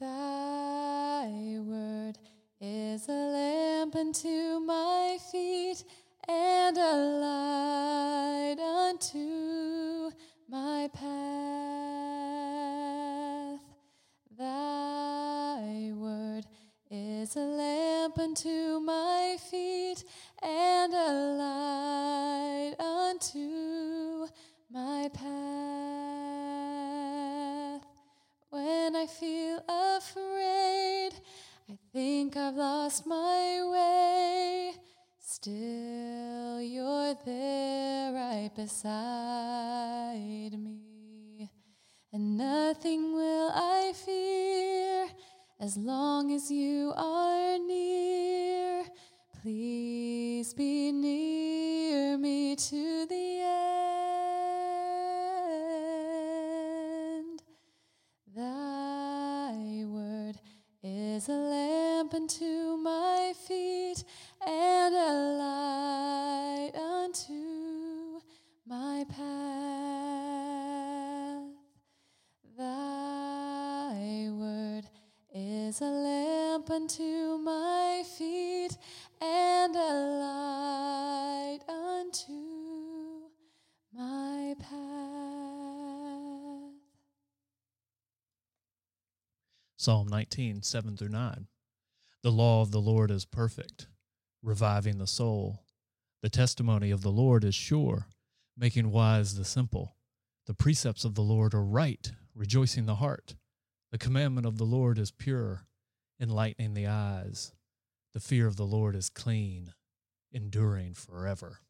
Thy word is a lamp unto my feet and a light unto my path. Thy word is a lamp unto my feet and a I've lost my way. Still, you're there right beside me, and nothing will I fear as long as you are near. Please be near me to the end. Thy word is a lamp unto my feet and a light unto my path. Thy word is a lamp unto my feet and a light unto my path. Psalm 19, 7 through 9. The law of the Lord is perfect, reviving the soul. The testimony of the Lord is sure, making wise the simple. The precepts of the Lord are right, rejoicing the heart. The commandment of the Lord is pure, enlightening the eyes. The fear of the Lord is clean, enduring forever.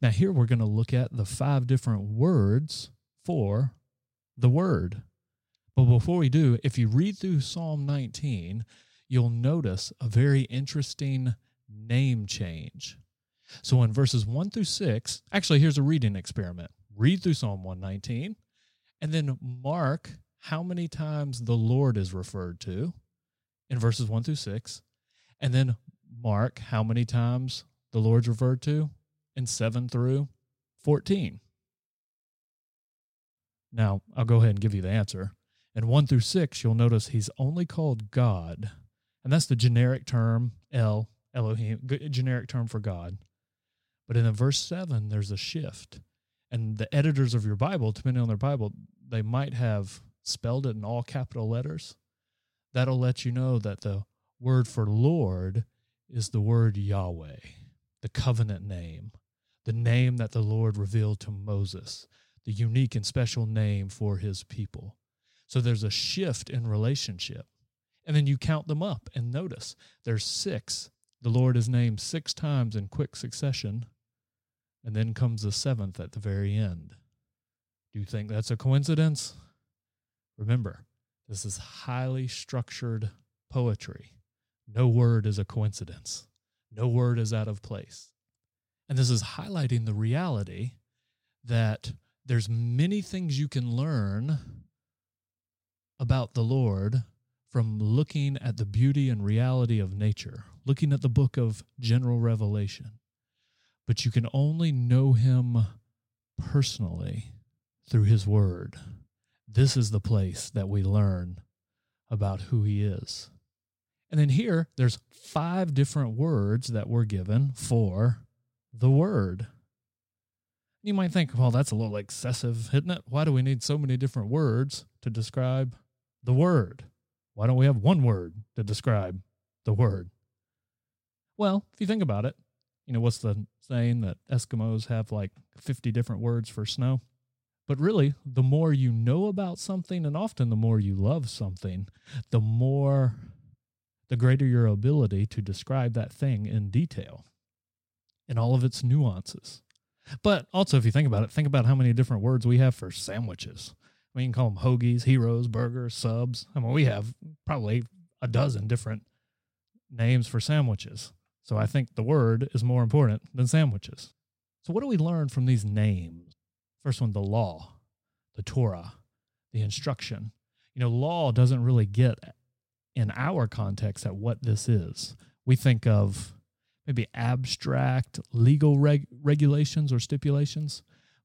Now, here we're going to look at the five different words for the word. But before we do, if you read through Psalm 19, you'll notice a very interesting name change. So in verses 1 through 6, actually, here's a reading experiment. Read through Psalm 119 and then mark how many times the Lord is referred to in verses 1 through 6, and then mark how many times the Lord's referred to in 7 through 14. Now, I'll go ahead and give you the answer. In 1 through 6, you'll notice he's only called God, and that's the generic term, El, Elohim, generic term for God. But in the verse 7, there's a shift. And the editors of your Bible, depending on their Bible, they might have spelled it in all capital letters. That'll let you know that the word for Lord is the word Yahweh, the covenant name, the name that the Lord revealed to Moses, the unique and special name for his people. So there's a shift in relationship. And then you count them up and notice there's six. The Lord is named six times in quick succession. And then comes the seventh at the very end. Do you think that's a coincidence? Remember, this is highly structured poetry. No word is a coincidence, no word is out of place. And this is highlighting the reality that there's many things you can learn about the Lord from looking at the beauty and reality of nature, looking at the book of general revelation. But you can only know him personally through his word. This is the place that we learn about who he is. And then here, there's five different words that were given for the word. You might think, well, that's a little excessive, isn't it? Why do we need so many different words to describe the word? Why don't we have one word to describe the word? Well, if you think about it, you know, what's the saying that Eskimos have like 50 different words for snow? But really, the more you know about something, and often the more you love something, the more, the greater your ability to describe that thing in detail in all of its nuances. But also, if you think about it, think about how many different words we have for sandwiches. Mean, you can call them hoagies, heroes, burgers, subs. I mean, we have probably a dozen different names for sandwiches. So I think the word is more important than sandwiches. So, what do we learn from these names? First one, the law, the Torah, the instruction. You know, law doesn't really get in our context at what this is. We think of maybe abstract legal reg- regulations or stipulations,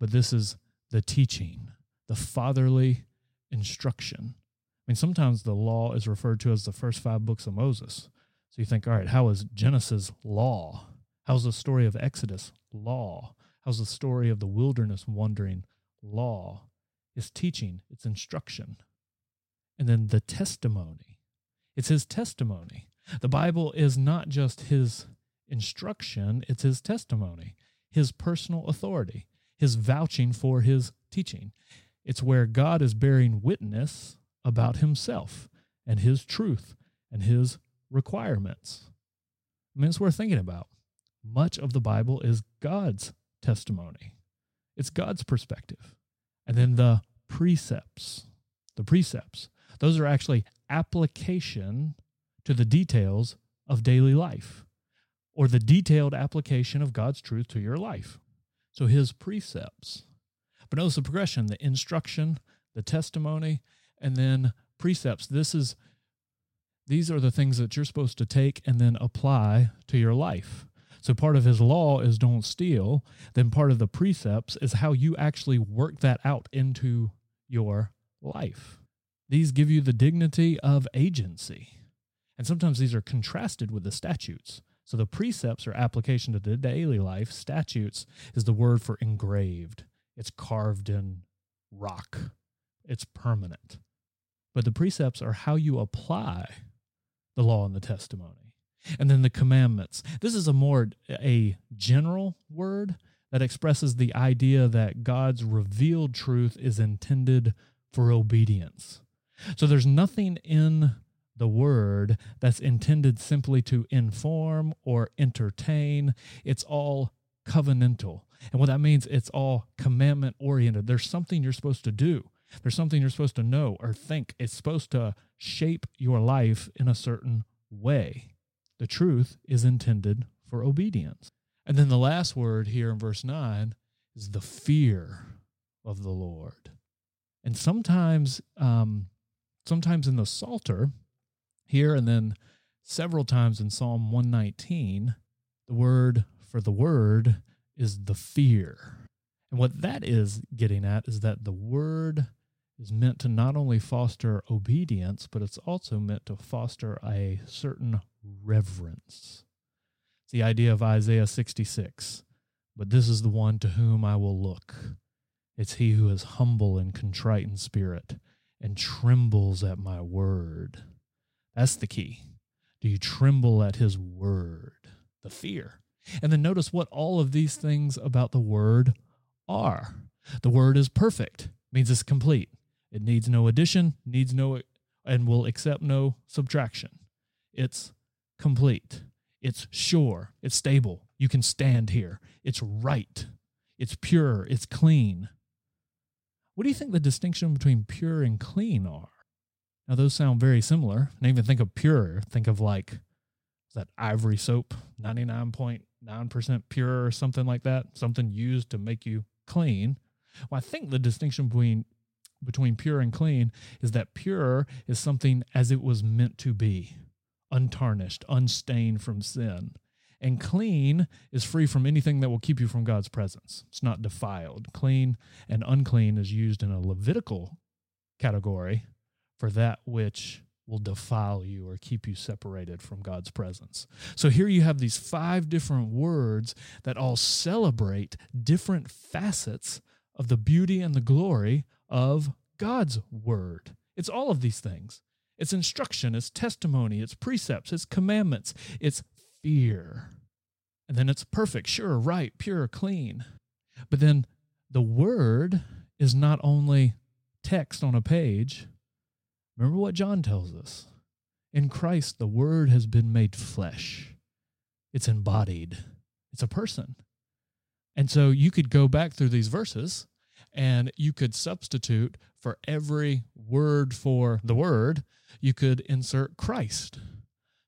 but this is the teaching, the fatherly instruction. I mean, sometimes the law is referred to as the first five books of Moses. So you think, all right, how is Genesis law? How's the story of Exodus law? How's the story of the wilderness wandering law? It's teaching, it's instruction. And then the testimony. It's his testimony. The Bible is not just his instruction, it's his testimony, his personal authority, his vouching for his teaching. It's where God is bearing witness about himself and his truth and his requirements. I mean, it's worth thinking about. Much of the Bible is God's testimony, it's God's perspective. And then the precepts, the precepts, those are actually application to the details of daily life or the detailed application of God's truth to your life. So his precepts. But notice the progression the instruction, the testimony, and then precepts. This is these are the things that you're supposed to take and then apply to your life. So part of his law is don't steal. Then part of the precepts is how you actually work that out into your life. These give you the dignity of agency. And sometimes these are contrasted with the statutes. So the precepts are application to the daily life. Statutes is the word for engraved, it's carved in rock, it's permanent. But the precepts are how you apply the law and the testimony. And then the commandments. This is a more a general word that expresses the idea that God's revealed truth is intended for obedience. So there's nothing in the word that's intended simply to inform or entertain. It's all covenantal. And what that means, it's all commandment oriented. There's something you're supposed to do. There's something you're supposed to know or think. It's supposed to shape your life in a certain way. The truth is intended for obedience. And then the last word here in verse 9 is the fear of the Lord. And sometimes, um, sometimes in the Psalter, here and then several times in Psalm 119, the word for the word is the fear. And what that is getting at is that the word is meant to not only foster obedience, but it's also meant to foster a certain reverence. It's the idea of Isaiah 66. But this is the one to whom I will look. It's he who is humble and contrite in spirit and trembles at my word. That's the key. Do you tremble at his word? The fear. And then notice what all of these things about the word are. The word is perfect, means it's complete. It needs no addition, needs no, and will accept no subtraction. It's complete. It's sure. It's stable. You can stand here. It's right. It's pure. It's clean. What do you think the distinction between pure and clean are? Now, those sound very similar. And even think of pure, think of like, is that ivory soap, 99.9% pure or something like that? Something used to make you clean. Well, I think the distinction between between pure and clean is that pure is something as it was meant to be, untarnished, unstained from sin. And clean is free from anything that will keep you from God's presence. It's not defiled. Clean and unclean is used in a Levitical category for that which will defile you or keep you separated from God's presence. So here you have these five different words that all celebrate different facets of the beauty and the glory of God's word. It's all of these things. It's instruction, it's testimony, it's precepts, it's commandments, it's fear. And then it's perfect, sure, right, pure, clean. But then the word is not only text on a page. Remember what John tells us. In Christ, the word has been made flesh. It's embodied. It's a person. And so you could go back through these verses and you could substitute for every word for the word, you could insert Christ.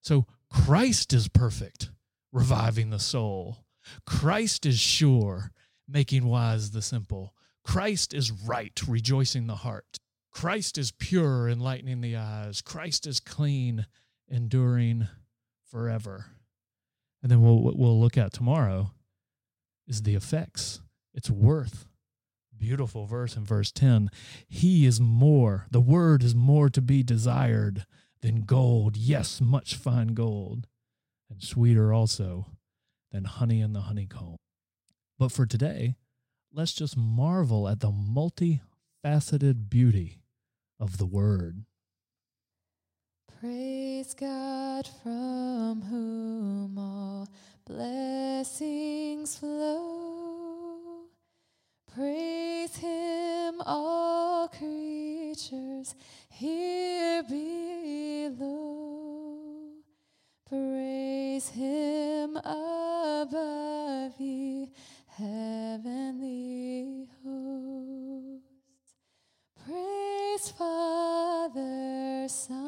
So Christ is perfect, reviving the soul. Christ is sure, making wise the simple. Christ is right, rejoicing the heart. Christ is pure, enlightening the eyes. Christ is clean, enduring forever. And then what we'll look at tomorrow is the effects, its worth, beautiful verse in verse 10 He is more, the word is more to be desired than gold, yes, much fine gold, and sweeter also than honey in the honeycomb. But for today, let's just marvel at the multifaceted beauty of the word. Praise God from whom all blessings flow. Praise Him, all creatures here below. Praise Him Father, Son